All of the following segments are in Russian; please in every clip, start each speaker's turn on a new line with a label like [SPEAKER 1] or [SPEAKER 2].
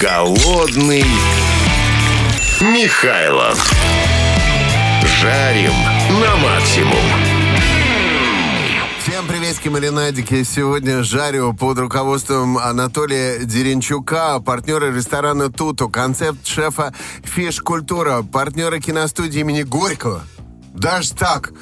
[SPEAKER 1] Голодный Михайлов. Жарим на максимум.
[SPEAKER 2] Всем приветики, маринадики. Сегодня жарю под руководством Анатолия Деренчука, партнера ресторана «Туту», концепт шефа «Фиш-культура», партнера киностудии имени Горького. Даже так.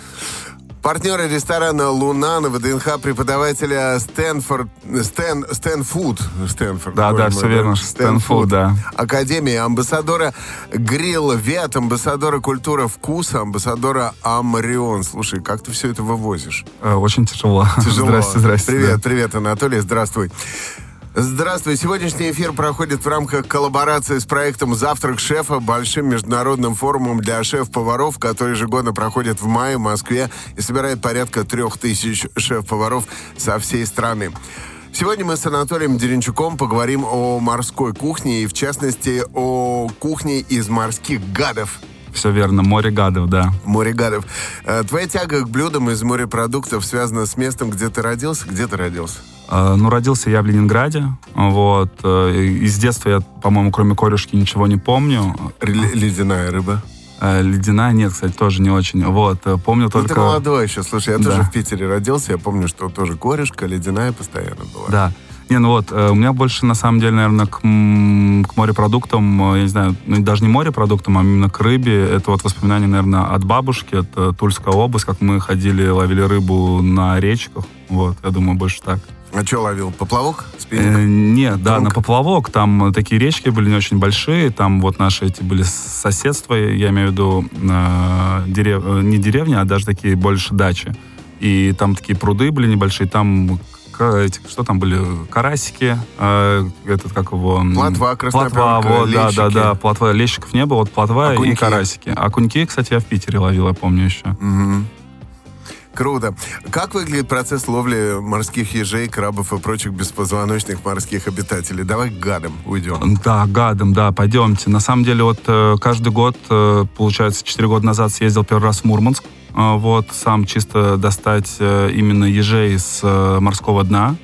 [SPEAKER 2] Партнеры ресторана «Луна» на ВДНХ преподавателя Стэнфорд, Стэн, Стэнфуд. Стэнфорд.
[SPEAKER 3] Да, да, все верно. Стэнфуд, да.
[SPEAKER 2] Академии, амбассадора Грилл Вет, амбассадора культура вкуса, амбассадора Амрион. Слушай, как ты все это вывозишь?
[SPEAKER 3] Э, Очень тяжело.
[SPEAKER 2] Тяжело.
[SPEAKER 3] Здрасте, здрасте.
[SPEAKER 2] Привет,
[SPEAKER 3] да.
[SPEAKER 2] привет, Анатолий, здравствуй. Здравствуй. Сегодняшний эфир проходит в рамках коллаборации с проектом «Завтрак шефа» большим международным форумом для шеф-поваров, который ежегодно проходит в мае в Москве и собирает порядка трех тысяч шеф-поваров со всей страны. Сегодня мы с Анатолием Деренчуком поговорим о морской кухне и, в частности, о кухне из морских гадов.
[SPEAKER 3] Все верно. Море гадов, да.
[SPEAKER 2] Море гадов. Э, Твоя тяга к блюдам из морепродуктов связана с местом, где ты родился? Где ты родился?
[SPEAKER 3] Э, Ну, родился я в Ленинграде. Вот. Э, Из детства я, по-моему, кроме корешки ничего не помню.
[SPEAKER 2] Ледяная рыба.
[SPEAKER 3] Э, Ледяная нет, кстати, тоже не очень. Вот. Помню
[SPEAKER 2] Ну,
[SPEAKER 3] только...
[SPEAKER 2] ты молодой еще. Слушай, я
[SPEAKER 3] Да.
[SPEAKER 2] тоже в Питере родился. Я помню, что тоже корешка ледяная постоянно была.
[SPEAKER 3] Да. Не, ну вот, у меня больше, на самом деле, наверное, к, к морепродуктам, я не знаю, ну, даже не морепродуктам, а именно к рыбе. Это вот воспоминания, наверное, от бабушки. Это Тульская область, как мы ходили, ловили рыбу на речках. Вот, я думаю, больше так.
[SPEAKER 2] А что ловил? Поплавок?
[SPEAKER 3] Э,
[SPEAKER 2] Спиннинг?
[SPEAKER 3] нет, да, на поплавок. Там э, такие речки были не очень большие. Там вот наши эти были соседства, я имею в виду э, дерев- э, не деревни, а даже такие больше дачи. И там такие пруды были небольшие. Там эти, что там были? Карасики, э, этот как его...
[SPEAKER 2] Плотва, палка,
[SPEAKER 3] вот, да, да,
[SPEAKER 2] лещики.
[SPEAKER 3] да. Плотва, лещиков не было, вот плотва и
[SPEAKER 2] Окуньки.
[SPEAKER 3] карасики. А куньки, кстати, я в Питере ловил, я помню еще.
[SPEAKER 2] Мгм. Круто. Как выглядит процесс ловли морских ежей, крабов и прочих беспозвоночных морских обитателей? Давай к гадам уйдем.
[SPEAKER 3] Да, гадом, да, пойдемте. На самом деле, вот э, каждый год, э, получается, 4 года назад съездил первый раз в Мурманск. Э, вот, сам чисто достать именно ежей с морского дна.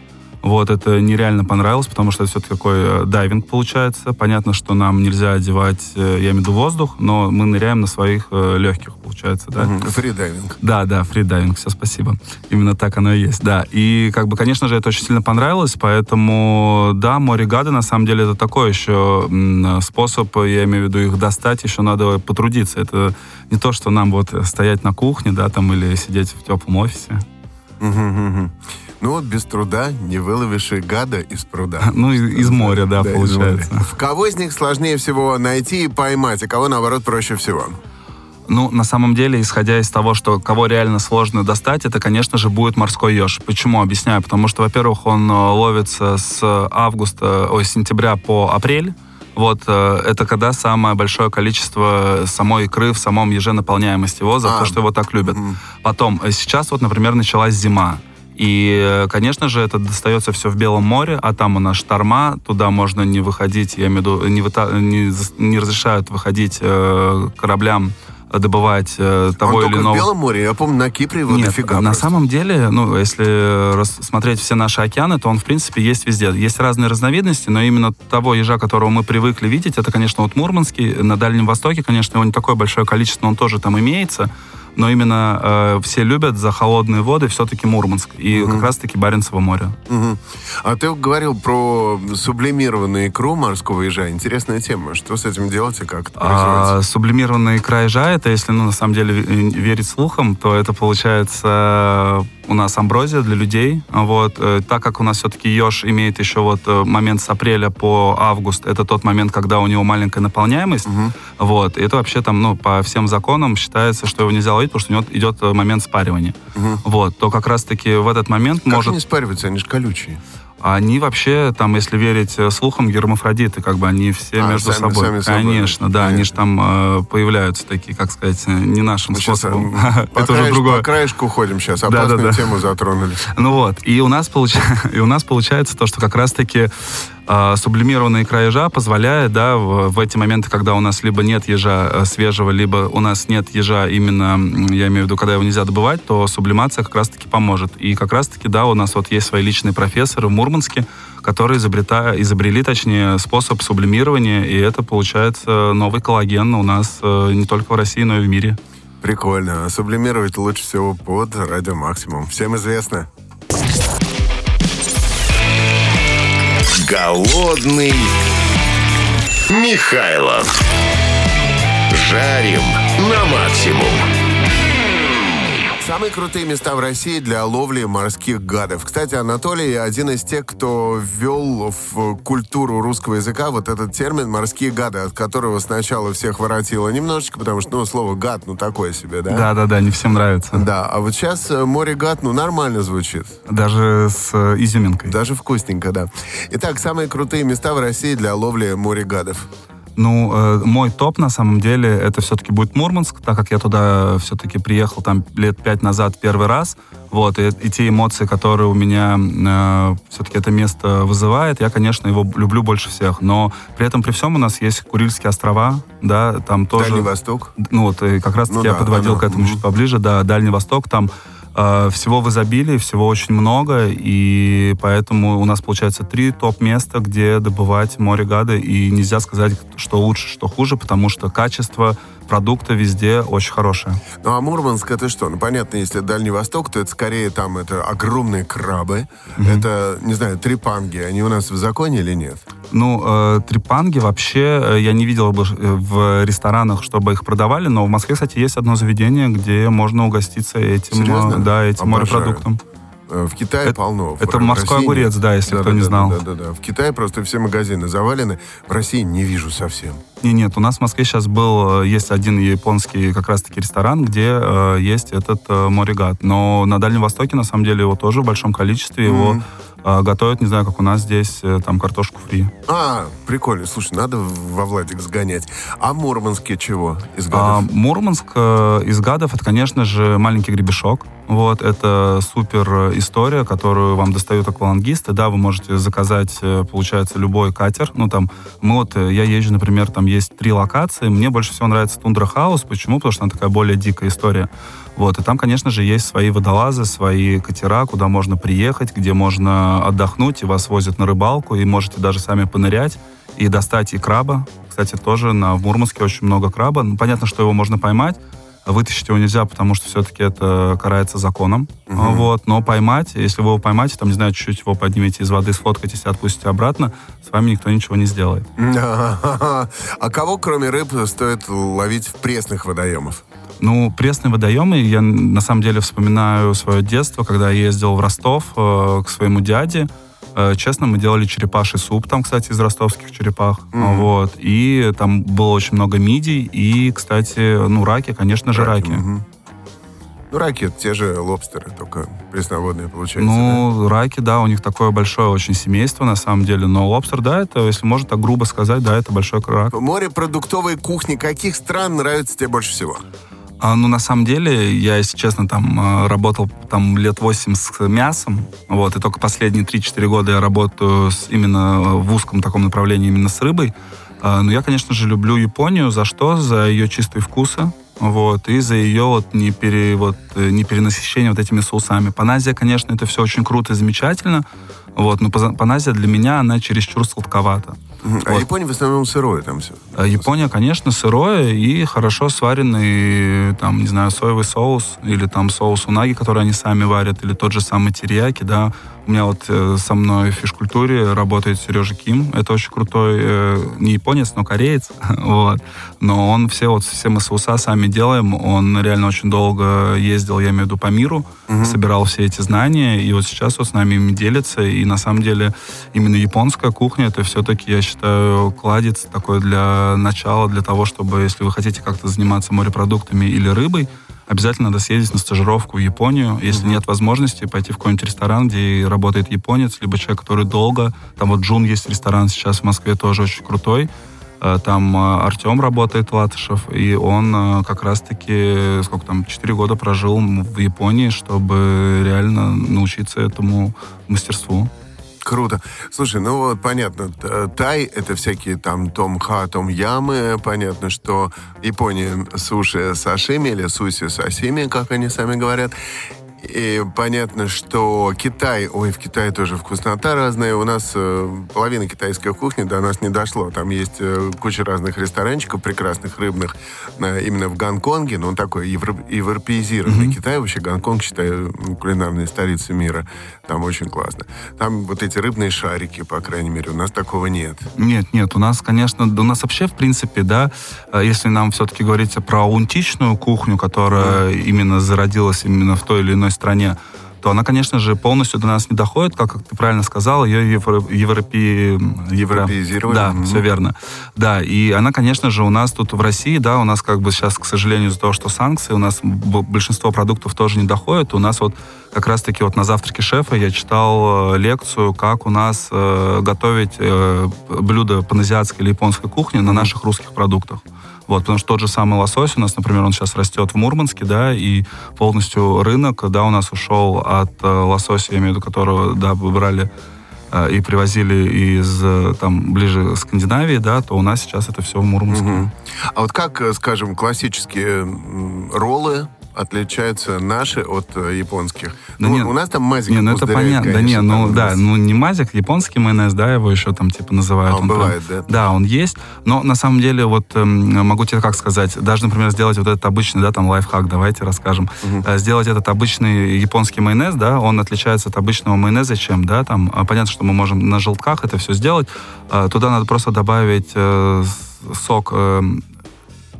[SPEAKER 3] Вот, это нереально понравилось, потому что это все-таки такой э, дайвинг получается. Понятно, что нам нельзя одевать, э, я имею в виду воздух, но мы ныряем на своих э, легких, получается, да.
[SPEAKER 2] Мгм. Фридайвинг.
[SPEAKER 3] Да, да, фридайвинг, все, спасибо. Именно так оно и есть, да. И, как бы, конечно же, это очень сильно понравилось, поэтому, да, море гады, на самом деле, это такой еще способ, я имею в виду, их достать, еще надо потрудиться. Это не то, что нам вот стоять на кухне, да, там, или сидеть в теплом офисе.
[SPEAKER 2] Мгм, мгм. Ну вот без труда не выловишь и гада из пруда.
[SPEAKER 3] Ну, и- из моря, да,
[SPEAKER 2] из
[SPEAKER 3] получается.
[SPEAKER 2] моря. В кого из них сложнее всего найти и поймать, а кого, наоборот, проще всего?
[SPEAKER 3] Ну, на самом деле, исходя из того, что кого реально сложно достать, это, конечно же, будет морской еж. Почему? Объясняю. Потому что, во-первых, он э, ловится с августа, ой, с сентября по апрель. Вот э, это когда самое большое количество самой икры в самом еже наполняемость его, за
[SPEAKER 2] А,
[SPEAKER 3] то, что его так любят.
[SPEAKER 2] мгм.
[SPEAKER 3] Потом, э, сейчас вот, например, началась зима. И, э, конечно же, это достается все в Белом море, а там у нас шторма, туда можно не выходить, я имею в виду, не, выта- не, не разрешают выходить э, кораблям э, добывать э, того
[SPEAKER 2] Он
[SPEAKER 3] или иного...
[SPEAKER 2] в Белом море. Я помню, на Кипре его
[SPEAKER 3] Нет,
[SPEAKER 2] дофига
[SPEAKER 3] на
[SPEAKER 2] просто.
[SPEAKER 3] самом деле, ну, если рассмотреть все наши океаны, то он, в принципе, есть везде. Есть разные разновидности, но именно того ежа, которого мы привыкли видеть, это, конечно, вот Мурманский. На Дальнем Востоке, конечно, его не такое большое количество, он тоже там имеется. Но именно э, все любят за холодные воды все-таки Мурманск. И как раз-таки Баренцево море.
[SPEAKER 2] Мгм. А ты говорил про сублимированную икру морского ежа. Интересная тема. Что с этим делать и как это?
[SPEAKER 3] А, сублимированный край ежа, это, если, ну, на самом деле, ве- верить слухам, то это, получается, у нас амброзия для людей. Вот. э, Так как у нас все-таки еж имеет еще вот э, момент с апреля по август, это тот момент, когда у него маленькая наполняемость. Вот. И это вообще там, ну, по всем законам считается, что его нельзя ловить, потому что у него идет э, момент спаривания. Вот. То как раз-таки в этот момент
[SPEAKER 2] Как
[SPEAKER 3] может...
[SPEAKER 2] они спариваются? Они же колючие.
[SPEAKER 3] Они вообще, там, если верить э, слухам, гермафродиты, как бы они все
[SPEAKER 2] А,
[SPEAKER 3] между
[SPEAKER 2] сами-
[SPEAKER 3] собой.
[SPEAKER 2] сами собой.
[SPEAKER 3] Конечно, да, они же там э, появляются такие, как сказать, э, не нашим
[SPEAKER 2] сейчас
[SPEAKER 3] способом.
[SPEAKER 2] по,
[SPEAKER 3] Это уже другое.
[SPEAKER 2] по краешку ходим сейчас.
[SPEAKER 3] Да, да,
[SPEAKER 2] Опасную
[SPEAKER 3] да.
[SPEAKER 2] тему затронули.
[SPEAKER 3] Ну вот, и у нас, получ... и у нас получается то, что как раз-таки э, сублимированная икра ежа позволяет, да, в, в эти моменты, когда у нас либо нет ежа э, свежего, либо у нас нет ежа именно, я имею в виду, когда его нельзя добывать, то сублимация как раз-таки поможет. И как раз-таки, да, у нас вот есть свои личные профессоры в Мурманске, которые изобрета... изобрели, точнее, способ сублимирования, и это получается новый коллаген у нас э, не только в России, но и в мире.
[SPEAKER 2] Прикольно. А сублимировать лучше всего под радио максимум. Всем известно.
[SPEAKER 1] Голодный Михайлов. Жарим на максимум.
[SPEAKER 2] Самые крутые места в России для ловли морских гадов. Кстати, Анатолий один из тех, кто ввел в культуру русского языка вот этот термин «морские гады», от которого сначала всех воротило немножечко, потому что, ну, слово «гад», ну, такое себе, да?
[SPEAKER 3] Да-да-да, не всем нравится.
[SPEAKER 2] Да, а вот сейчас э, море-гад, ну, нормально звучит.
[SPEAKER 3] Даже с э, изюминкой.
[SPEAKER 2] Даже вкусненько, да. Итак, самые крутые места в России для ловли море-гадов.
[SPEAKER 3] Ну, э, мой топ, на самом деле, это все-таки будет Мурманск, так как я туда все-таки приехал там лет пять назад первый раз. Вот, и, и те эмоции, которые у меня э, все-таки это место вызывает, я, конечно, его люблю больше всех. Но при этом, при всем, у нас есть Курильские острова, да, там тоже...
[SPEAKER 2] Дальний Восток?
[SPEAKER 3] Ну, вот, и как раз-таки ну, я да, подводил да, к этому да. чуть поближе, да, Дальний Восток, там всего в изобилии, всего очень много, и поэтому у нас получается три топ-места, где добывать море гада, и нельзя сказать, что лучше, что хуже, потому что качество продукты везде очень хорошие.
[SPEAKER 2] Ну а Мурманск это что? Ну понятно, если Дальний Восток, то это скорее там это огромные крабы, mm-hmm. это, не знаю, трипанги, они у нас в законе или нет?
[SPEAKER 3] Ну, э, трипанги вообще э, я не видел бы э, в ресторанах, чтобы их продавали, но в Москве, кстати, есть одно заведение, где можно угоститься этим,
[SPEAKER 2] Серьезно?
[SPEAKER 3] да, этим Обожаю. морепродуктом.
[SPEAKER 2] Э, в Китае
[SPEAKER 3] это,
[SPEAKER 2] полно.
[SPEAKER 3] Это морской России огурец, да, если
[SPEAKER 2] да,
[SPEAKER 3] кто
[SPEAKER 2] да,
[SPEAKER 3] не
[SPEAKER 2] да,
[SPEAKER 3] знал.
[SPEAKER 2] Да, да, да, В Китае просто все магазины завалены. В России не вижу совсем.
[SPEAKER 3] Не, нет, у нас в Москве сейчас был, э, есть один японский как раз-таки ресторан, где э, есть этот э, морегат. Но на Дальнем Востоке, на самом деле, его тоже в большом количестве. Mm-hmm. Его э, готовят, не знаю, как у нас здесь, там, картошку фри.
[SPEAKER 2] А, прикольно. Слушай, надо во Владик сгонять. А Мурманске чего из
[SPEAKER 3] гадов? А, Мурманск э, из гадов, это, конечно же, маленький гребешок. Вот, это супер история, которую вам достают аквалангисты, да, вы можете заказать, э, получается, любой катер, ну, там, мы вот, э, я езжу, например, там есть три локации, мне больше всего нравится Тундра Хаус, почему? Потому что она такая более дикая история, вот, и там, конечно же, есть свои водолазы, свои катера, куда можно приехать, где можно отдохнуть, и вас возят на рыбалку, и можете даже сами понырять, и достать и краба, кстати, тоже на, в Мурманске очень много краба, ну, понятно, что его можно поймать, Вытащить его нельзя, потому что все-таки это карается законом. Угу. Вот, но поймать, если вы его поймаете, там, не знаю, чуть-чуть его поднимете из воды, сфоткаетесь и отпустите обратно, с вами никто ничего не сделает.
[SPEAKER 2] А кого, кроме рыб, стоит ловить в пресных водоемах?
[SPEAKER 3] Ну, пресные водоемы, я на самом деле вспоминаю свое детство, когда я ездил в Ростов э, к своему дяде. Э, честно, мы делали черепаший суп там, кстати, из ростовских черепах. Mm-hmm. Вот. И там было очень много мидий. И, кстати, ну, раки, конечно же, раки. раки. Mm-hmm.
[SPEAKER 2] Ну, раки это те же лобстеры, только пресноводные, получается.
[SPEAKER 3] Ну, да? раки, да, у них такое большое очень семейство, на самом деле. Но лобстер, да, это, если можно так грубо сказать, да, это большой рак.
[SPEAKER 2] Море продуктовой кухни каких стран нравится тебе больше всего?
[SPEAKER 3] А, ну, на самом деле, я, если честно, там а, работал там лет 8 с мясом, вот, и только последние 3-4 года я работаю с, именно в узком таком направлении, именно с рыбой. А, но я, конечно же, люблю Японию. За что? За ее чистые вкусы, вот, и за ее вот, не, пере, вот, э, не перенасыщение вот этими соусами. Паназия, конечно, это все очень круто и замечательно, вот, но паназия для меня, она чересчур сладковата.
[SPEAKER 2] А вот. Япония в основном сырое там все.
[SPEAKER 3] А Япония, конечно, сырое и хорошо сваренный, там, не знаю, соевый соус или там соус унаги, который они сами варят, или тот же самый терияки, да. У меня вот э, со мной в физкультуре работает Сережа Ким. Это очень крутой, э, не японец, но кореец. вот. Но он все, вот все мы соуса сами делаем. Он реально очень долго ездил, я имею в виду, по миру, угу. собирал все эти знания. И вот сейчас вот с нами ими делится. И на самом деле именно японская кухня, это все-таки, я считаю, кладец такой для начала, для того, чтобы, если вы хотите как-то заниматься морепродуктами или рыбой, обязательно надо съездить на стажировку в Японию. Если mm-hmm. нет возможности, пойти в какой-нибудь ресторан, где работает японец, либо человек, который долго. Там вот Джун есть ресторан сейчас в Москве, тоже очень крутой. Э, там э, Артем работает, Латышев, и он э, как раз-таки, сколько там, 4 года прожил в Японии, чтобы реально научиться этому мастерству.
[SPEAKER 2] Круто. Слушай, ну вот понятно, тай — это всякие там том-ха, том-ямы. Понятно, что Япония суши сашими или суси сасими, как они сами говорят. И понятно, что Китай, ой, в Китае тоже вкуснота разная. У нас э, половина китайской кухни до нас не дошло. Там есть э, куча разных ресторанчиков прекрасных рыбных именно в Гонконге, но он такой евро, европеизированный. Mm-hmm. Китай вообще, Гонконг, считаю, кулинарной столицей мира. Там очень классно. Там вот эти рыбные шарики, по крайней мере, у нас такого нет.
[SPEAKER 3] Нет, нет, у нас, конечно, у нас вообще, в принципе, да, э, если нам все-таки говорить про аунтичную кухню, которая mm-hmm. именно зародилась именно в той или иной стране, то она, конечно же, полностью до нас не доходит, как, как ты правильно сказал, ее евро, европе...
[SPEAKER 2] европеизировали.
[SPEAKER 3] Да, mm-hmm. все верно. Да, и она, конечно же, у нас тут в России, да, у нас как бы сейчас, к сожалению, из-за того, что санкции, у нас большинство продуктов тоже не доходит. У нас вот как раз-таки вот на завтраке шефа я читал э, лекцию, как у нас э, готовить э, блюда паназиатской или японской кухни mm-hmm. на наших русских продуктах. Вот, потому что тот же самый лосось у нас, например, он сейчас растет в Мурманске, да, и полностью рынок, да, у нас ушел от э, лосося, я имею в виду, которого, да, выбрали э, и привозили из э, там ближе Скандинавии, да, то у нас сейчас это все в Мурманске. Угу.
[SPEAKER 2] А вот как, скажем, классические роллы отличаются наши от э, японских?
[SPEAKER 3] Да
[SPEAKER 2] ну,
[SPEAKER 3] нет,
[SPEAKER 2] у нас там мазик
[SPEAKER 3] Не, ну это понятно. Да не, ну да, ну не мазик, японский майонез, да, его еще там типа называют.
[SPEAKER 2] А он, он бывает, прям, да?
[SPEAKER 3] Да, он есть. Но на самом деле, вот э, могу тебе как сказать, даже, например, сделать вот этот обычный, да, там лайфхак, давайте расскажем. Угу. Э, сделать этот обычный японский майонез, да, он отличается от обычного майонеза чем, да, там, а понятно, что мы можем на желтках это все сделать. Э, туда надо просто добавить э, сок э,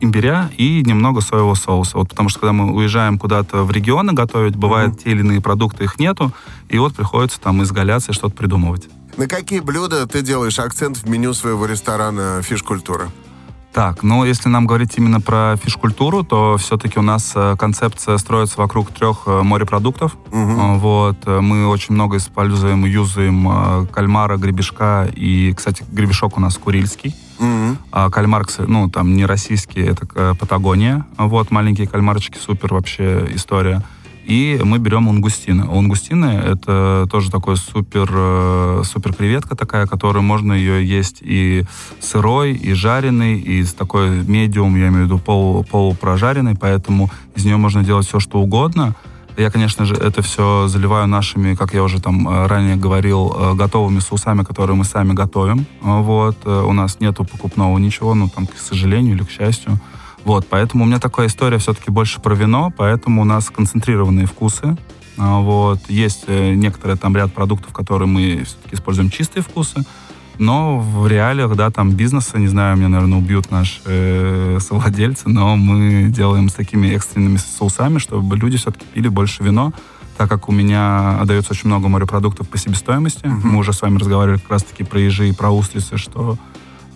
[SPEAKER 3] имбиря и немного соевого соуса. Вот потому что когда мы уезжаем куда-то в регионы готовить, бывает mm-hmm. те или иные продукты их нету, и вот приходится там изгаляться и что-то придумывать.
[SPEAKER 2] На какие блюда ты делаешь акцент в меню своего ресторана «Фиш-культура»?
[SPEAKER 3] Так, ну если нам говорить именно про фиш-культуру, то все-таки у нас э, концепция строится вокруг трех э, морепродуктов. Угу. Вот, мы очень много используем, юзаем кальмара, гребешка и, кстати, гребешок у нас курильский. Mm-hmm. А кальмар, ну, там не российский, это э, Патагония. Вот, маленькие кальмарочки, супер вообще история. И мы берем лангустины. Лангустины — это тоже такой супер, э, супер креветка такая, которую можно ее есть и сырой, и жареный, и с такой медиум, я имею в виду пол, полупрожаренный, поэтому из нее можно делать все, что угодно — я, конечно же, это все заливаю нашими, как я уже там э, ранее говорил, э, готовыми соусами, которые мы сами готовим. Вот. Э, у нас нету покупного ничего, ну, там, к сожалению или к счастью. Вот, поэтому у меня такая история все-таки больше про вино, поэтому у нас концентрированные вкусы. Вот. Есть некоторые там ряд продуктов, которые мы все-таки используем чистые вкусы. Но в реалиях, да, там бизнеса, не знаю, меня, наверное, убьют наши э, совладельцы, но мы делаем с такими экстренными соусами, чтобы люди все-таки пили больше вино, так как у меня отдается очень много морепродуктов по себестоимости. Mm-hmm. Мы уже с вами разговаривали как раз-таки про ежи и про устрицы, что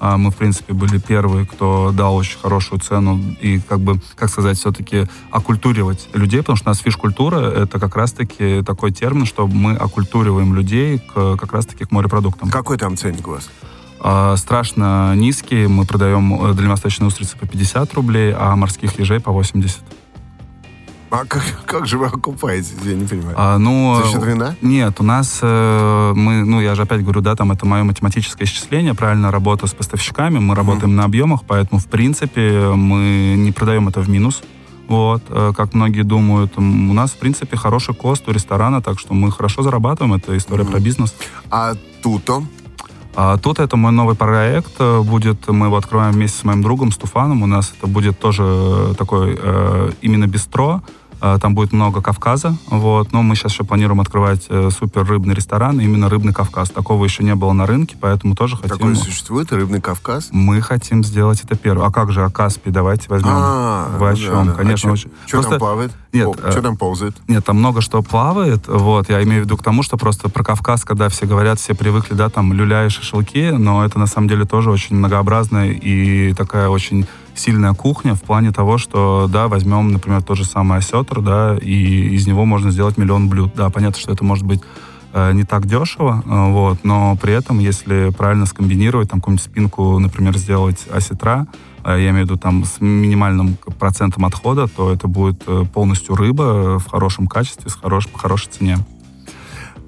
[SPEAKER 3] мы, в принципе, были первые, кто дал очень хорошую цену и, как бы, как сказать, все-таки окультуривать людей, потому что у нас фиш-культура — это как раз-таки такой термин, что мы окультуриваем людей к, как раз-таки к морепродуктам.
[SPEAKER 2] Какой там ценник у вас?
[SPEAKER 3] А, страшно низкий. Мы продаем э, дальневосточные устрицы по 50 рублей, а морских ежей по 80.
[SPEAKER 2] А как, как же вы окупаетесь, я не понимаю?
[SPEAKER 3] А, ну,
[SPEAKER 2] За счет вина?
[SPEAKER 3] Нет, у нас э, мы, ну, я же опять говорю, да, там это мое математическое исчисление, правильно работа с поставщиками, мы работаем mm-hmm. на объемах, поэтому, в принципе, мы не продаем это в минус. Вот, э, как многие думают, у нас, в принципе, хороший кост у ресторана, так что мы хорошо зарабатываем, это история mm-hmm. про бизнес.
[SPEAKER 2] А туто?
[SPEAKER 3] А тут это мой новый проект э, будет, мы его открываем вместе с моим другом Стуфаном, у нас это будет тоже такой э, именно бистро, Э, там будет много Кавказа, вот. Но мы сейчас еще планируем открывать э, супер рыбный ресторан, именно рыбный Кавказ. Такого еще не было на рынке, поэтому тоже хотим...
[SPEAKER 2] Такой существует, рыбный Кавказ?
[SPEAKER 3] Мы хотим сделать это первым. А как же, а Каспий, давайте возьмем. А, о чем? Да, да. Конечно,
[SPEAKER 2] а очень... Что просто... там плавает?
[SPEAKER 3] Нет,
[SPEAKER 2] О,
[SPEAKER 3] э,
[SPEAKER 2] что там ползает?
[SPEAKER 3] Нет, там много что плавает, вот. Я имею в виду к тому, что просто про Кавказ, когда все говорят, все привыкли, да, там люля и шашлыки, но это на самом деле тоже очень многообразная и такая очень сильная кухня в плане того, что, да, возьмем, например, тот же самый осетр, да, и из него можно сделать миллион блюд. Да, понятно, что это может быть э, не так дешево, э, вот, но при этом, если правильно скомбинировать, там, какую-нибудь спинку, например, сделать осетра, э, я имею в виду там с минимальным процентом отхода, то это будет полностью рыба в хорошем качестве, с хорош, по хорошей цене.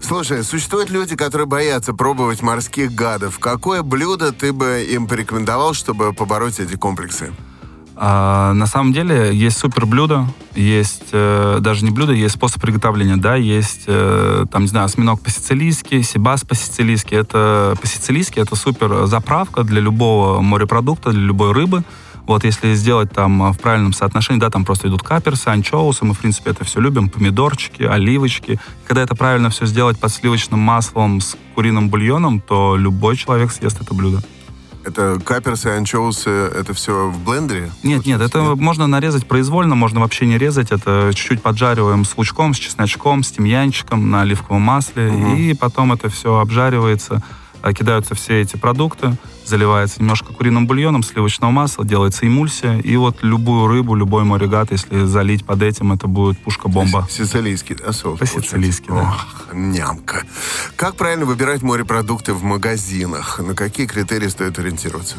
[SPEAKER 2] Слушай, существуют люди, которые боятся пробовать морских гадов. Какое блюдо ты бы им порекомендовал, чтобы побороть эти комплексы?
[SPEAKER 3] А, на самом деле есть супер блюдо, есть э, даже не блюдо, есть способ приготовления, да, есть э, там, не знаю, осьминог по-сицилийски, сибас по-сицилийски. Это по-сицилийски это супер заправка для любого морепродукта, для любой рыбы. Вот если сделать там в правильном соотношении, да, там просто идут каперсы, анчоусы, мы, в принципе, это все любим, помидорчики, оливочки. Когда это правильно все сделать под сливочным маслом с куриным бульоном, то любой человек съест это блюдо.
[SPEAKER 2] Это каперсы, анчоусы, это все в блендере?
[SPEAKER 3] Нет, нет, это нет? можно нарезать произвольно, можно вообще не резать. Это чуть-чуть поджариваем с лучком, с чесночком, с тимьянчиком на оливковом масле. Угу. И потом это все обжаривается Э, кидаются все эти продукты, заливается немножко куриным бульоном, сливочного масла, делается эмульсия, и вот любую рыбу, любой морегат, если залить под этим, это будет пушка-бомба.
[SPEAKER 2] Сицилийский да, соус?
[SPEAKER 3] По-сицилийски, да. Ох,
[SPEAKER 2] нямка. Как правильно выбирать морепродукты в магазинах? На какие критерии стоит ориентироваться?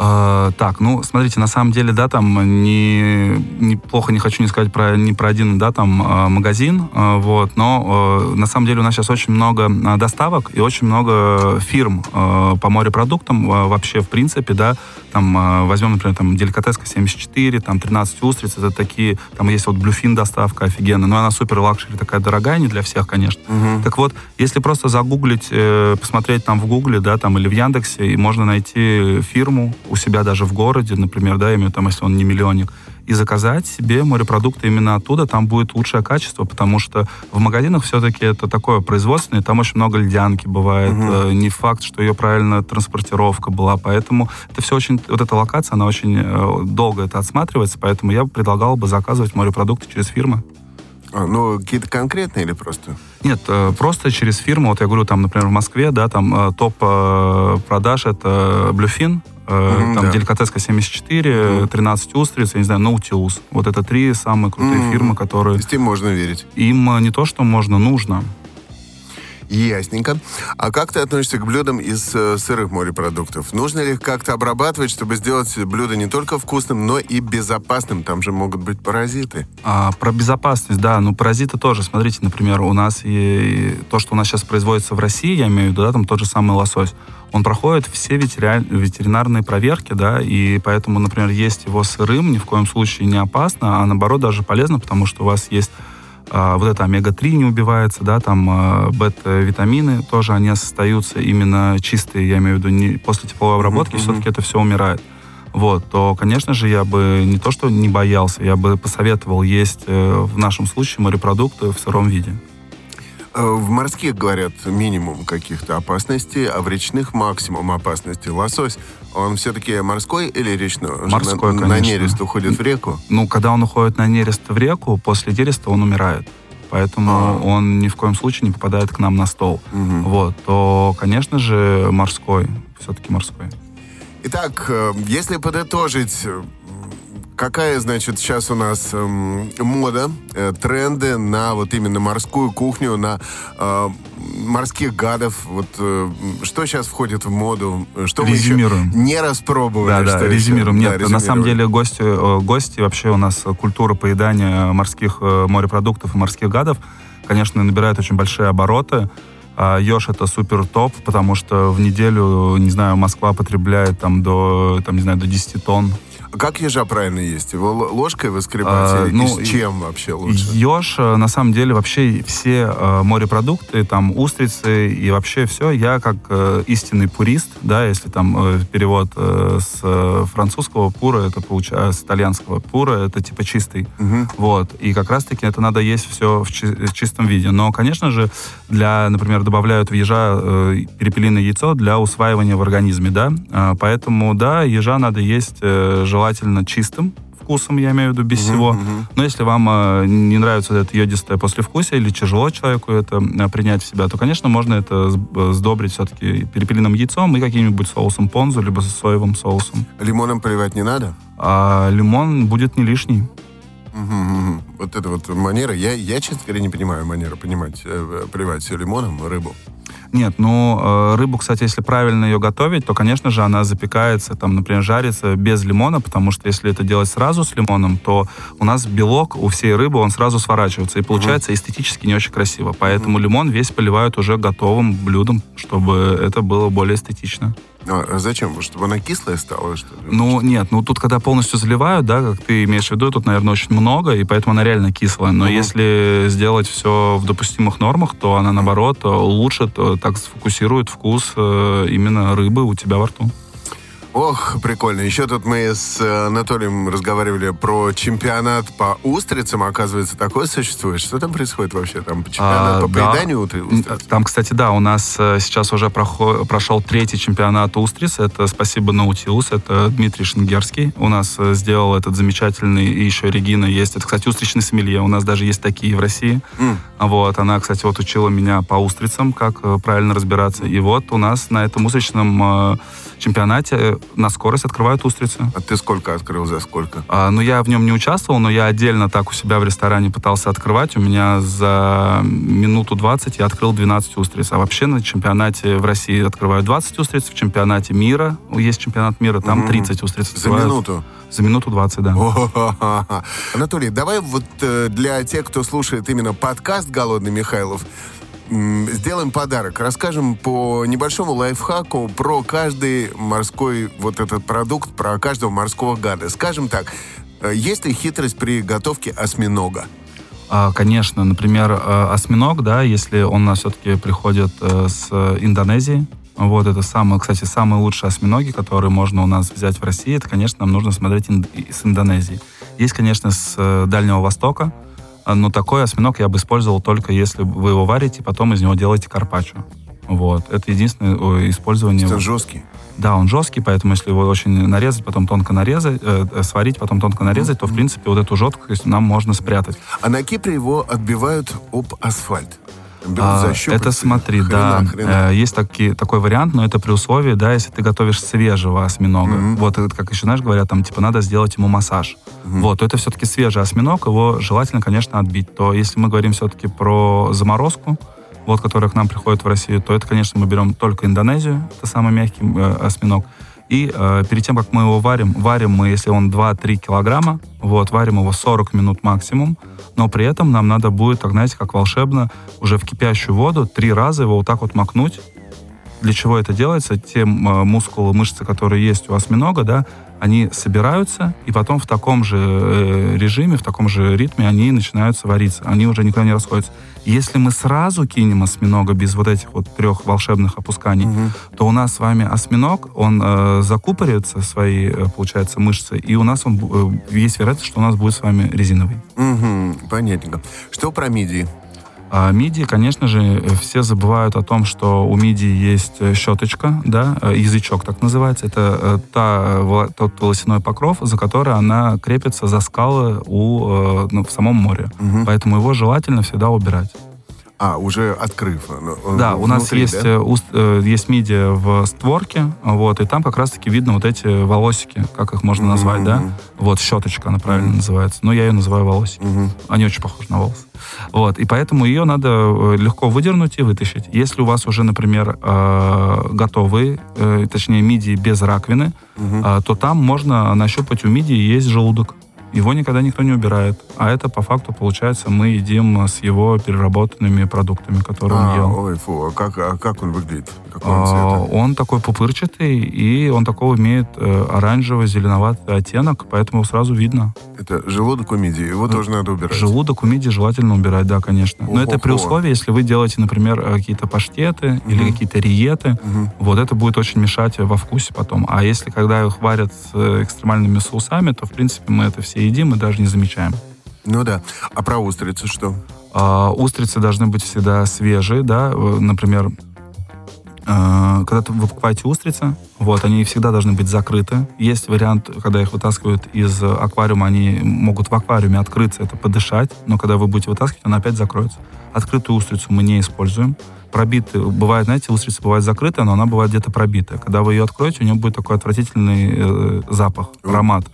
[SPEAKER 3] Э, так, ну, смотрите, на самом деле, да, там не, неплохо не хочу не сказать про, не про один, да, там э, магазин, э, вот, но э, на самом деле у нас сейчас очень много доставок и очень много фирм э, по морепродуктам э, вообще, в принципе, да, там э, возьмем, например, там Деликатеска, там 13 устриц, это такие, там есть вот блюфин доставка офигенная, но она супер luxury, такая дорогая, не для всех, конечно. Угу. Так вот, если просто загуглить, э, посмотреть там в Гугле, да, там или в Яндексе, и можно найти фирму, у себя даже в городе, например, да, именно там, если он не миллионник, и заказать себе морепродукты именно оттуда, там будет лучшее качество, потому что в магазинах все-таки это такое производственное, там очень много ледянки бывает, угу. не факт, что ее правильно транспортировка была, поэтому это все очень, вот эта локация, она очень э, долго это отсматривается, поэтому я предлагал бы заказывать морепродукты через фирмы.
[SPEAKER 2] А, ну, какие-то конкретные или просто?
[SPEAKER 3] Нет, э, просто через фирму. Вот я говорю, там, например, в Москве, да, там топ продаж это Bluefin, Mm-hmm, там да. Деликатеска 74, mm-hmm. 13 устриц, я не знаю, Наутилус. Вот это три самые крутые mm-hmm. фирмы, которые... То
[SPEAKER 2] есть им можно верить?
[SPEAKER 3] Им э, не то, что можно, нужно.
[SPEAKER 2] Ясненько. А как ты относишься к блюдам из э, сырых морепродуктов? Нужно ли их как-то обрабатывать, чтобы сделать блюдо не только вкусным, но и безопасным? Там же могут быть паразиты.
[SPEAKER 3] А, про безопасность, да. Ну, паразиты тоже. Смотрите, например, у нас и то, что у нас сейчас производится в России, я имею в виду, да, там тот же самый лосось он проходит все ветеринарные проверки, да, и поэтому, например, есть его сырым ни в коем случае не опасно, а наоборот даже полезно, потому что у вас есть вот это омега-3 не убивается, да, там а, бета-витамины тоже, они остаются именно чистые, я имею в виду, не, после тепловой обработки mm-hmm. все-таки это все умирает. Вот, то, конечно же, я бы не то, что не боялся, я бы посоветовал есть э, в нашем случае морепродукты в сыром виде.
[SPEAKER 2] Э, в морских, говорят, минимум каких-то опасностей, а в речных максимум опасности. Лосось, он все-таки морской или речной?
[SPEAKER 3] морской,
[SPEAKER 2] на,
[SPEAKER 3] конечно.
[SPEAKER 2] На нерест уходит в реку?
[SPEAKER 3] Ну, когда он уходит на нерест в реку, после нереста он умирает. Поэтому а. он ни в коем случае не попадает к нам на стол. Угу. Вот, то, конечно же, морской. Все-таки морской.
[SPEAKER 2] Итак, э, если подытожить Какая, значит, сейчас у нас эм, мода, э, тренды на вот именно морскую кухню, на э, морских гадов? Вот э, что сейчас входит в моду? Что
[SPEAKER 3] резюмируем.
[SPEAKER 2] мы еще не распробовали?
[SPEAKER 3] Да, да, резюмируем. Нет, да, на самом деле гости, э, гости, вообще у нас культура поедания морских э, морепродуктов и морских гадов, конечно, набирает очень большие обороты. А Ёж это супер топ, потому что в неделю, не знаю, Москва потребляет там до, там, не знаю, до 10 тонн
[SPEAKER 2] как ежа правильно есть? Его ложкой выскребать? А, ну, и с чем вообще лучше?
[SPEAKER 3] Еж, э, на самом деле, вообще все э, морепродукты, там, устрицы и вообще все, я как э, истинный пурист, да, если там э, перевод э, с э, французского пура, это получается, с итальянского пура, это типа чистый. Угу. Вот. И как раз-таки это надо есть все в, чи- в чистом виде. Но, конечно же, для, например, добавляют в ежа э, перепелиное яйцо для усваивания в организме, да. Э, поэтому, да, ежа надо есть э, желательно чистым вкусом, я имею в виду, без uh-huh, всего. Uh-huh. Но если вам э, не нравится это йодистое послевкусие или тяжело человеку это э, принять в себя, то, конечно, можно это э, сдобрить все-таки перепелиным яйцом и каким-нибудь соусом понзу, либо соевым соусом.
[SPEAKER 2] Лимоном поливать не надо?
[SPEAKER 3] А лимон будет не лишний.
[SPEAKER 2] Вот это вот манера, я, я честно говоря, не понимаю манеру понимать, э, поливать все лимоном рыбу.
[SPEAKER 3] Нет, ну, э, рыбу, кстати, если правильно ее готовить, то, конечно же, она запекается, там, например, жарится без лимона, потому что если это делать сразу с лимоном, то у нас белок у всей рыбы, он сразу сворачивается, и получается эстетически не очень красиво. Поэтому лимон весь поливают уже готовым блюдом, чтобы это было более эстетично.
[SPEAKER 2] А зачем? Чтобы она кислая стала, что ли?
[SPEAKER 3] Ну, нет, ну тут, когда полностью заливают, да, как ты имеешь в виду, тут, наверное, очень много, и поэтому она реально кислая. Но
[SPEAKER 2] Мгм.
[SPEAKER 3] если сделать все в допустимых нормах, то она, наоборот, улучшит, так сфокусирует вкус э, именно рыбы у тебя во рту.
[SPEAKER 2] Ох, прикольно. Еще тут мы с э, Анатолием разговаривали про чемпионат по устрицам. Оказывается, такое существует. Что там происходит вообще? Там чемпионат
[SPEAKER 3] А,
[SPEAKER 2] по
[SPEAKER 3] да.
[SPEAKER 2] поеданию устриц?
[SPEAKER 3] Там, кстати, да, у нас э, сейчас уже прохо- прошел третий чемпионат Устриц. Это спасибо Наутилус, это Дмитрий Шенгерский. У нас э, сделал этот замечательный, и еще Регина есть. Это, кстати, устричный сомелье. У нас даже есть такие в России.
[SPEAKER 2] М.
[SPEAKER 3] Вот, она, кстати, вот учила меня по устрицам, как правильно разбираться. И вот у нас на этом устричном чемпионате на скорость открывают устрицы.
[SPEAKER 2] А ты сколько открыл, за сколько?
[SPEAKER 3] А, ну, я в нем не участвовал, но я отдельно так у себя в ресторане пытался открывать. У меня за минуту 20 я открыл 12 устриц. А вообще на чемпионате в России открывают 20 устриц, в чемпионате мира, есть чемпионат мира, там
[SPEAKER 2] Мгм.
[SPEAKER 3] 30 устриц
[SPEAKER 2] За минуту?
[SPEAKER 3] За минуту 20, да.
[SPEAKER 2] О-ха-ха-ха. Анатолий, давай вот э, для тех, кто слушает именно подкаст «Голодный Михайлов», сделаем подарок. Расскажем по небольшому лайфхаку про каждый морской вот этот продукт, про каждого морского гада. Скажем так, э, есть ли хитрость при готовке осьминога?
[SPEAKER 3] А, Конечно, например, э, осьминог, да, если он у нас все-таки приходит э, с Индонезии, вот это самые, кстати, самые лучшие осьминоги, которые можно у нас взять в России, это, конечно, нам нужно смотреть с Индонезии. Есть, конечно, с Дальнего Востока, но такой осьминог я бы использовал только если вы его варите, потом из него делаете карпаччо. Вот. Это единственное использование.
[SPEAKER 2] Это жесткий.
[SPEAKER 3] Да, он жесткий, поэтому если его очень нарезать, потом тонко нарезать, э, э, сварить, потом тонко нарезать, то, в принципе, вот эту жесткость нам можно спрятать.
[SPEAKER 2] А на Кипре его отбивают об асфальт.
[SPEAKER 3] А, это смотри,
[SPEAKER 2] Хрена,
[SPEAKER 3] да,
[SPEAKER 2] хрена.
[SPEAKER 3] э, есть таки, такой вариант, но это при условии, да, если ты готовишь свежего осьминога.
[SPEAKER 2] Мгм.
[SPEAKER 3] Вот, это, как еще, знаешь, говорят, там, типа, надо сделать ему массаж. Вот, то это все-таки свежий осьминог, его желательно, конечно, отбить. То если мы говорим все-таки про заморозку, вот, которая к нам приходит в Россию, то это, конечно, мы берем только Индонезию, это самый мягкий э, осьминог. И э, перед тем, как мы его варим, варим мы, если он 2-3 килограмма, вот, варим его 40 минут максимум, но при этом нам надо будет, так знаете, как волшебно, уже в кипящую воду три раза его вот так вот макнуть. Для чего это делается? Те э, мускулы, мышцы, которые есть у осьминога, да, они собираются, и потом в таком же э, режиме, в таком же ритме они начинают вариться. Они уже никуда не расходятся. Если мы сразу кинем осьминога без вот этих вот трех волшебных опусканий,
[SPEAKER 2] Мгм.
[SPEAKER 3] то у нас с вами осьминог, он э, закупорится свои, э, получается, мышцы, и у нас он, э, есть вероятность, что у нас будет с вами резиновый.
[SPEAKER 2] Мгм, понятненько. Что про мидии?
[SPEAKER 3] А мидии, конечно же, э, все забывают о том, что у мидии есть э, щеточка, да, э, язычок так называется. Это та, тот волосяной покров, за который она крепится за скалы у, ну, в самом море.
[SPEAKER 2] Мгм.
[SPEAKER 3] Поэтому его желательно всегда убирать.
[SPEAKER 2] А, уже открыв. ну, он
[SPEAKER 3] Да, у нас
[SPEAKER 2] внутри,
[SPEAKER 3] есть,
[SPEAKER 2] да?
[SPEAKER 3] э, уст- э, есть мидия в створке, вот, и там как раз-таки видно вот эти волосики, как их можно назвать, да?
[SPEAKER 2] Мгм.
[SPEAKER 3] Вот, щеточка она правильно
[SPEAKER 2] Мгм.
[SPEAKER 3] называется. Но я ее называю волосики.
[SPEAKER 2] Мгм.
[SPEAKER 3] Они очень похожи на волосы. Вот, и поэтому ее надо э, легко выдернуть и вытащить. Если у вас уже, например, э, готовые, э, точнее, мидии без раковины, э, то там можно нащупать у мидии есть желудок. Его никогда никто не убирает. А это, по факту, получается, мы едим с его переработанными продуктами, которые он
[SPEAKER 2] А,
[SPEAKER 3] ел.
[SPEAKER 2] ой, фу, а как, а как он выглядит? Какого он
[SPEAKER 3] А,
[SPEAKER 2] цвета?
[SPEAKER 3] Он такой пупырчатый, и он такого имеет э, оранжево-зеленоватый оттенок, поэтому сразу видно.
[SPEAKER 2] Это желудок у мидии, его
[SPEAKER 3] Ну,
[SPEAKER 2] тоже надо убирать.
[SPEAKER 3] Желудок у мидии желательно убирать, да, конечно. Но это при условии, если вы делаете, например, э, какие-то паштеты или
[SPEAKER 2] Мгм.
[SPEAKER 3] какие-то риеты,
[SPEAKER 2] Мгм.
[SPEAKER 3] вот это будет очень мешать во вкусе потом. А если когда их варят с э, экстремальными соусами, то, в принципе, мы это все едим и даже не замечаем.
[SPEAKER 2] Ну да. А про устрицы что?
[SPEAKER 3] А, устрицы должны быть всегда свежие, да, э, например, э, когда вы покупаете устрицы, вот, они всегда должны быть закрыты. Есть вариант, когда их вытаскивают из аквариума, они могут в аквариуме открыться, это подышать, но когда вы будете вытаскивать, она опять закроется. Открытую устрицу мы не используем. Пробитые, бывает, знаете, устрица бывает закрытая, но она бывает где-то пробитая. Когда вы ее откроете, у нее будет такой отвратительный э, запах, аромат.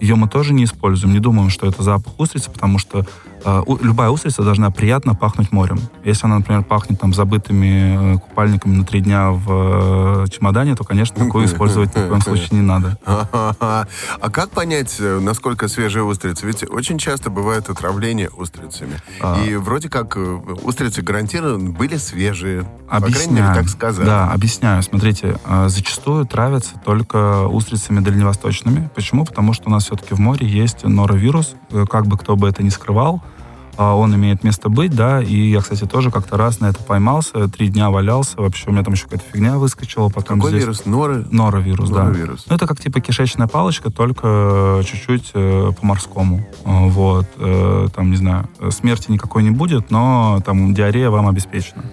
[SPEAKER 3] Ее мы тоже не используем, не думаем, что это запах устрицы, потому что любая устрица должна приятно пахнуть морем. Если она, например, пахнет там забытыми э, купальниками на три дня в э, чемодане, то, конечно, такую использовать ни в коем случае не надо.
[SPEAKER 2] А как понять, э, насколько свежая устрица? Ведь очень часто бывает отравление устрицами.
[SPEAKER 3] А.
[SPEAKER 2] И вроде как устрицы гарантированно были свежие. По крайней мере,
[SPEAKER 3] Объясняю.
[SPEAKER 2] так сказали.
[SPEAKER 3] Да, объясняю. Смотрите, зачастую травятся только устрицами дальневосточными. Почему? Потому что у нас все-таки в море есть норовирус, как бы кто бы это ни скрывал, а он имеет место быть, да, и я, кстати, тоже как-то раз на это поймался, три дня валялся, вообще у меня там еще какая-то фигня выскочила, потом
[SPEAKER 2] Какой
[SPEAKER 3] здесь...
[SPEAKER 2] вирус? Норы?
[SPEAKER 3] Норовирус, да.
[SPEAKER 2] Норовирус.
[SPEAKER 3] Ну, это как типа кишечная палочка, только чуть-чуть э, по-морскому. Э, Вот. Э, там, не знаю, э, смерти никакой не будет, но там диарея вам обеспечена.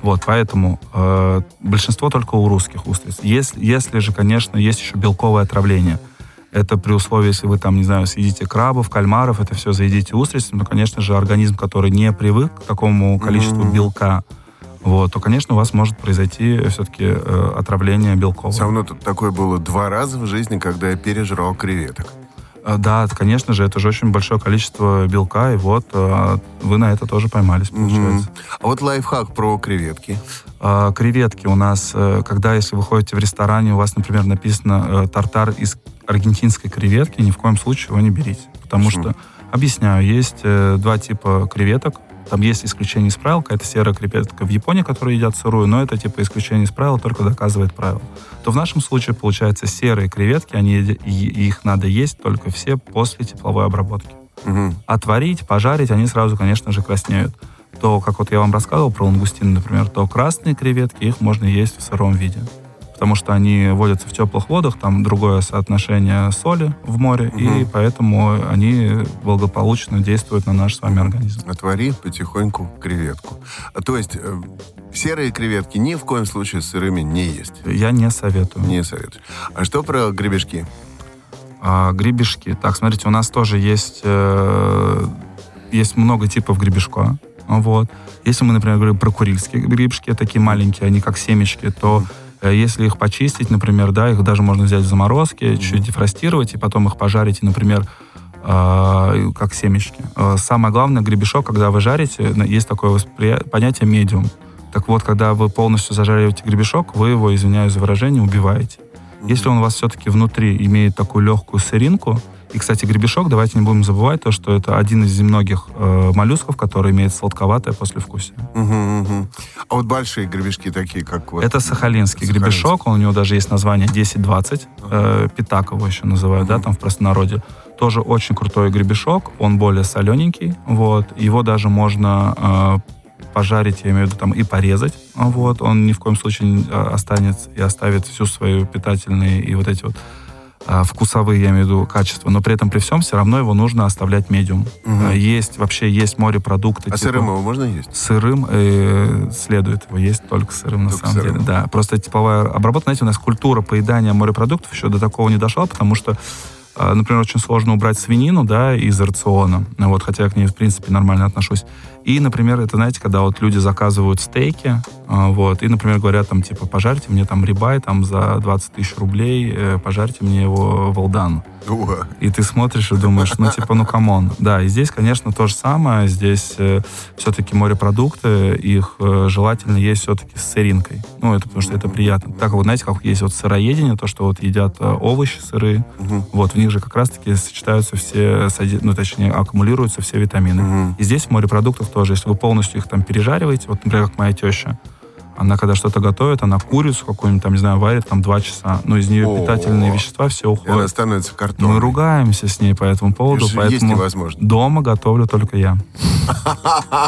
[SPEAKER 3] Вот, поэтому э, большинство только у русских устриц. Если, если же, конечно, есть еще белковое отравление. Это при условии, если вы там, не знаю, съедите крабов, кальмаров, это все заедите устрицами, то, конечно же, организм, который не привык к такому количеству
[SPEAKER 2] Мгм.
[SPEAKER 3] белка, вот, то, конечно, у вас может произойти все-таки э, отравление белковое.
[SPEAKER 2] Со мной тут такое было два раза в жизни, когда я пережрал креветок.
[SPEAKER 3] А, Да, конечно же, это же очень большое количество белка, и вот а, вы на это тоже поймались, получается.
[SPEAKER 2] А вот лайфхак про креветки.
[SPEAKER 3] А, Креветки у нас, э, когда, если вы ходите в ресторане, у вас, например, написано э, тартар из аргентинской креветки, ни в коем случае его не берите. Потому
[SPEAKER 2] Почему?
[SPEAKER 3] что, объясняю, есть э, два типа креветок. Там есть исключение из правил, какая-то серая креветка в Японии, которую едят сырую, но это типа исключение из правил только доказывает правило. То в нашем случае, получается, серые креветки, они, их надо есть только все после тепловой обработки.
[SPEAKER 2] Мгм.
[SPEAKER 3] отварить, пожарить, они сразу, конечно же, краснеют. То, как вот я вам рассказывал про лангустины, например, то красные креветки, их можно есть в сыром виде. Потому что они водятся в теплых водах, там другое соотношение соли в море, и
[SPEAKER 2] Мгм.
[SPEAKER 3] поэтому они благополучно действуют на наш с вами организм.
[SPEAKER 2] Отвари потихоньку креветку. А, То есть э, серые креветки ни в коем случае сырыми не есть.
[SPEAKER 3] Я не советую.
[SPEAKER 2] Не советую. А что про гребешки?
[SPEAKER 3] А, гребешки. Так, смотрите, у нас тоже есть, э, есть много типов гребешка. Вот. Если мы, например, говорим про курильские гребешки, такие маленькие, они как семечки, то э, если их почистить, например, да, их даже можно взять в заморозке, чуть-чуть дефростировать, и потом их пожарить, и, например, э, как семечки. Э, Самое главное, гребешок, когда вы жарите, есть такое восприя- понятие медиум. Так вот, когда вы полностью зажариваете гребешок, вы его, извиняюсь за выражение, убиваете. Если он у вас все-таки внутри имеет такую легкую сыринку, и, кстати, гребешок, давайте не будем забывать то, что это один из немногих э, моллюсков, который имеет сладковатое послевкусие.
[SPEAKER 2] Мгм, мгм. А вот большие гребешки такие, как вот...
[SPEAKER 3] Это сахалинский
[SPEAKER 2] Сахалинский.
[SPEAKER 3] гребешок, у него даже есть название 10-20, э, питак его еще называют, да,
[SPEAKER 2] Мгм.
[SPEAKER 3] там в простонародье. Тоже очень крутой гребешок, он более солененький, вот, его даже можно э, пожарить, я имею в виду, там, и порезать, вот, он ни в коем случае э, останется и оставит всю свою питательные и вот эти вот э, вкусовые, я имею в виду, качества, но при этом при всем все равно его нужно оставлять медиум. Э, Есть, вообще есть морепродукты.
[SPEAKER 2] А
[SPEAKER 3] типа-
[SPEAKER 2] сырым его можно есть?
[SPEAKER 3] Сырым э, следует его есть только сырым, на
[SPEAKER 2] Только
[SPEAKER 3] самом
[SPEAKER 1] сырым.
[SPEAKER 3] деле. Да, просто тепловая обработка, знаете, у нас культура поедания морепродуктов еще до такого не дошла, потому что, например, очень сложно убрать свинину, да, из рациона, вот, хотя я к ней, в принципе, нормально отношусь. И, например, это, знаете, когда вот люди заказывают стейки, э, вот, и, например, говорят там, типа, пожарьте мне там рибай там за 20 тысяч рублей, э, пожарьте мне его well
[SPEAKER 2] done.
[SPEAKER 3] И ты смотришь и думаешь, ну, типа, ну, come on. Да, и здесь, конечно, то же самое. Здесь э, все-таки морепродукты, их э, желательно есть все-таки с сыринкой. Ну, это потому что это приятно. Так вот, знаете, как есть вот сыроедение, то, что вот едят э, овощи сырые, вот, в них же как раз-таки сочетаются все, ну, точнее, аккумулируются все витамины.
[SPEAKER 2] Мгм.
[SPEAKER 3] И здесь в морепродуктах тоже, если вы полностью их там пережариваете, вот, например, как моя теща, она когда что-то готовит, она курицу какую-нибудь там, не знаю, варит там два часа, но из нее
[SPEAKER 2] О.
[SPEAKER 3] питательные вещества все
[SPEAKER 2] И она
[SPEAKER 3] уходят.
[SPEAKER 2] становится картонной.
[SPEAKER 3] Мы ругаемся с ней по этому поводу,
[SPEAKER 2] Есть
[SPEAKER 3] поэтому
[SPEAKER 2] невозможно.
[SPEAKER 3] дома готовлю только я.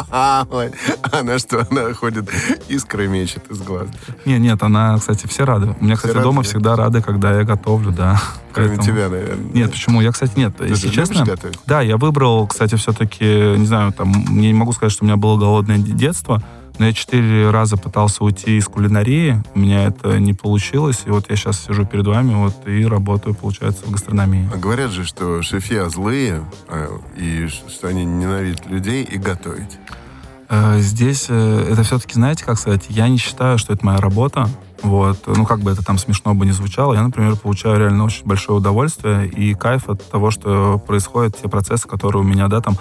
[SPEAKER 2] Она что, она ходит, искры мечет из глаз.
[SPEAKER 3] Не, нет, она, кстати, все рады. У меня, кстати, дома
[SPEAKER 2] да?
[SPEAKER 3] всегда рады, когда я готовлю, да.
[SPEAKER 2] Кроме
[SPEAKER 3] Поэтому-
[SPEAKER 2] тебя, наверное.
[SPEAKER 3] Нет, почему? Я, кстати, нет.
[SPEAKER 2] Ты
[SPEAKER 3] если честно, да, я выбрал, кстати, все-таки, не знаю, там, мне не могу сказать, что у меня было голодное детство, но я четыре раза пытался уйти из кулинарии, у меня это не получилось, и вот я сейчас сижу перед вами вот и работаю, получается, в гастрономии.
[SPEAKER 2] А Говорят же, что шефья злые, а, и что они ненавидят людей и готовить.
[SPEAKER 3] Э, Здесь э, это все-таки, знаете, как сказать, я не считаю, что это моя работа. Вот. Ну, как бы это там смешно бы не звучало, я, например, получаю реально очень большое удовольствие и кайф от того, что происходят те процессы, которые у меня, да, там,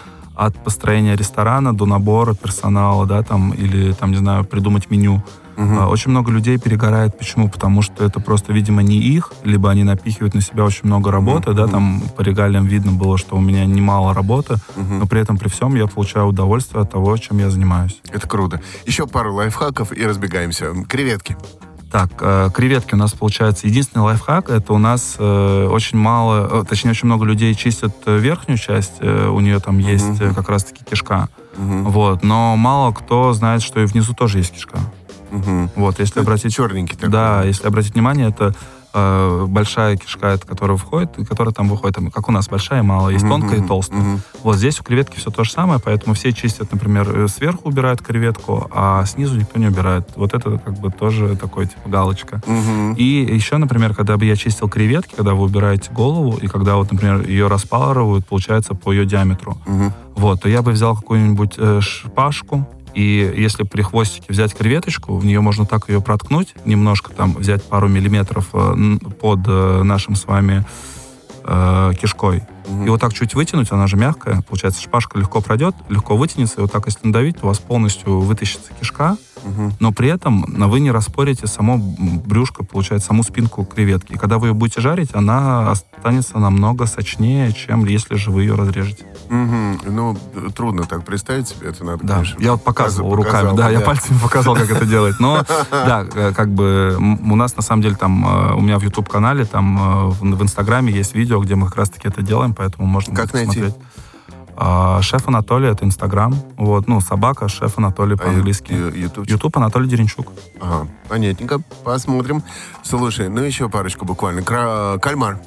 [SPEAKER 3] от построения ресторана до набора персонала, да, там, или, там, не знаю, придумать меню. Угу. Очень много людей перегорает. Почему? Потому что это просто, видимо, не их, либо они напихивают на себя очень много работы, угу. да, там по регалиям видно было, что у меня немало работы, угу. но при этом при всем я получаю удовольствие от того, чем я занимаюсь.
[SPEAKER 2] Это круто. Еще пару лайфхаков и разбегаемся. Креветки.
[SPEAKER 3] Так, э, креветки у нас получается. Единственный лайфхак это у нас э, очень мало, э, точнее очень много людей чистят верхнюю часть, у нее там есть uh-huh. как раз-таки кишка, uh-huh. вот. Но мало кто знает, что и внизу тоже есть кишка.
[SPEAKER 2] Угу.
[SPEAKER 3] Вот, если это обратить...
[SPEAKER 2] Черненький такой.
[SPEAKER 3] Да, если обратить внимание, это э, большая кишка, от которой входит, и которая там выходит, там, как у нас, большая и малая, есть тонкая и толстая. Mm-hmm. Вот здесь у креветки все то же самое, поэтому все чистят, например, э, сверху убирают креветку, а снизу никто не убирает. Вот это как бы тоже такой, типа, галочка.
[SPEAKER 2] Mm-hmm.
[SPEAKER 3] И еще, например, когда бы я чистил креветки, когда вы убираете голову, и когда вот, например, ее распарывают, получается, по ее диаметру,
[SPEAKER 2] mm-hmm.
[SPEAKER 3] вот, то я бы взял какую-нибудь э, шпажку, и если при хвостике взять креветочку, в нее можно так ее проткнуть, немножко там взять пару миллиметров э, под э, нашим с вами э, кишкой. Mm-hmm. И вот так чуть вытянуть, она же мягкая, получается, шпажка легко пройдет, легко вытянется, и вот так, если надавить, то у вас полностью вытащится кишка,
[SPEAKER 2] угу.
[SPEAKER 3] но при этом вы не распорите само брюшко, получается, саму спинку креветки. И когда вы ее будете жарить, она останется намного сочнее, чем если же вы ее разрежете.
[SPEAKER 2] Угу. Ну, трудно так представить себе, это надо,
[SPEAKER 3] Да, конечно, я вот показывал руками, показал, да, да, я пальцами показал, как это делать. Но, да, э, как бы у нас, на самом деле, там, э, у меня в YouTube-канале, там, э, в Инстаграме есть видео, где мы как раз-таки это делаем, поэтому можно
[SPEAKER 2] как найти?
[SPEAKER 3] А, шеф Анатолий, это Инстаграм. Вот, ну, собака, шеф Анатолий по-английски.
[SPEAKER 2] А YouTube?
[SPEAKER 3] YouTube Анатолий Деренчук.
[SPEAKER 2] Ага, понятненько. Посмотрим. Слушай, ну еще парочку буквально. Кра- кальмар.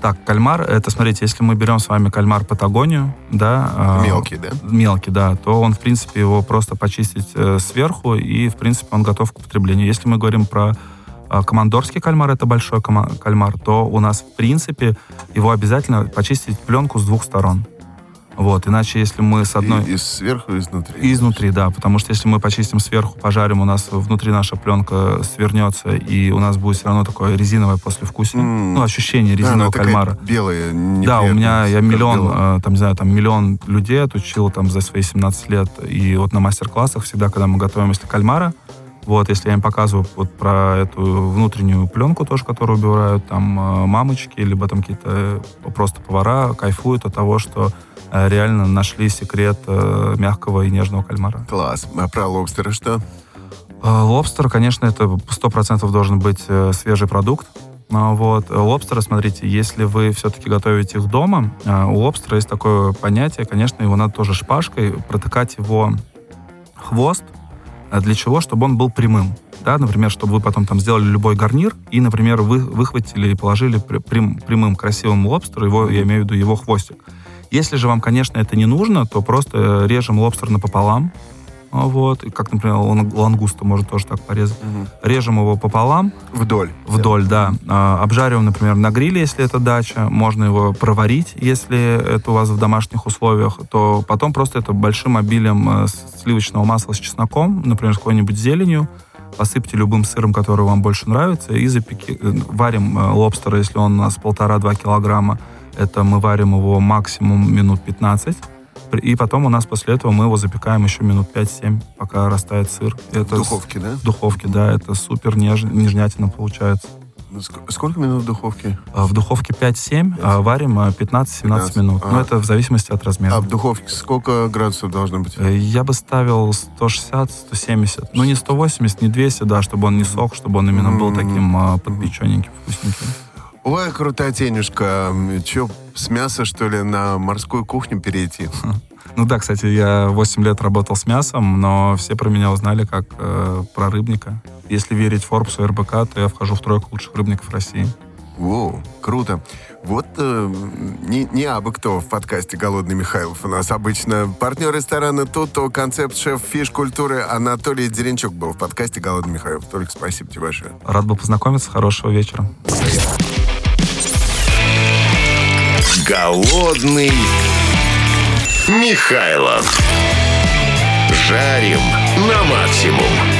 [SPEAKER 3] Так, кальмар, это, смотрите, если мы берем с вами кальмар Патагонию, да...
[SPEAKER 2] А, мелкий, да?
[SPEAKER 3] Мелкий, да, то он, в принципе, его просто почистить э, сверху, и, в принципе, он готов к употреблению. Если мы говорим про командорский кальмар, это большой кальмар, то у нас, в принципе, его обязательно почистить пленку с двух сторон. Вот, иначе если мы с одной...
[SPEAKER 2] И, и сверху, и изнутри.
[SPEAKER 3] И изнутри, да, потому что если мы почистим сверху, пожарим, у нас внутри наша пленка свернется, и у нас будет все равно такое резиновое послевкусие. Mm. Ну, ощущение резинового да, кальмара.
[SPEAKER 2] белая,
[SPEAKER 3] Да, у меня, я миллион, белая. там, не знаю, там миллион людей отучил там за свои 17 лет, и вот на мастер-классах всегда, когда мы готовим, если кальмара, вот, если я им показываю вот про эту внутреннюю пленку тоже, которую убирают там э, мамочки, либо там какие-то э, просто повара кайфуют от того, что Э, реально нашли секрет мягкого и нежного кальмара.
[SPEAKER 2] Класс. А про лобстера что?
[SPEAKER 3] Лобстер, конечно, это сто процентов должен быть свежий продукт. А вот. Лобстера, смотрите, если вы все-таки готовите их дома, у лобстера есть такое понятие, конечно, его надо тоже шпажкой протыкать его хвост. Для чего? Чтобы он был прямым. Да, например, чтобы вы потом там сделали любой гарнир и, например, вы выхватили и положили прям, прямым красивым лобстеру, его, я имею в виду его хвостик. Если же вам, конечно, это не нужно, то просто режем лобстер напополам. Вот, и как, например, лангуста можно тоже так порезать.
[SPEAKER 2] Угу.
[SPEAKER 3] Режем его пополам.
[SPEAKER 2] Вдоль.
[SPEAKER 3] Вдоль, да. да. Обжариваем, например, на гриле, если это дача. Можно его проварить, если это у вас в домашних условиях. То потом просто это большим обилием э, сливочного масла с чесноком, например, с какой-нибудь зеленью, посыпьте любым сыром, который вам больше нравится, и запеки... Э, варим э, лобстера, если он у нас полтора-два килограмма, это мы варим его максимум минут 15. И потом у нас после этого мы его запекаем еще минут 5-7, пока растает сыр.
[SPEAKER 2] Это в духовке, да?
[SPEAKER 3] В духовке, да. Это супер неж... нежнятина получается.
[SPEAKER 2] Ну, сколько минут в духовке?
[SPEAKER 3] А, в духовке 5-7, а варим 15-17 минут. А. Ну, это в зависимости от размера.
[SPEAKER 2] А в духовке сколько градусов должно быть? Э,
[SPEAKER 3] я бы ставил 160-170. Ну, не 180, не 200, да, чтобы он не сох, чтобы он именно был таким mm-hmm. подпечененьким, вкусненьким.
[SPEAKER 2] Ой, крутотенюшка. Че, с мяса, что ли, на морскую кухню перейти?
[SPEAKER 3] Ну да, кстати, я 8 лет работал с мясом, но все про меня узнали как э, про рыбника. Если верить Форбсу и РБК, то я вхожу в тройку лучших рыбников России.
[SPEAKER 2] Воу, круто. Вот э, не, не абы кто в подкасте «Голодный Михайлов» у нас обычно. Партнер ресторана «Туто», концепт-шеф фиш-культуры Анатолий Деренчук был в подкасте «Голодный Михайлов». Только спасибо тебе большое.
[SPEAKER 3] Рад был познакомиться. Хорошего вечера.
[SPEAKER 1] Голодный Михайлов. Жарим на максимум.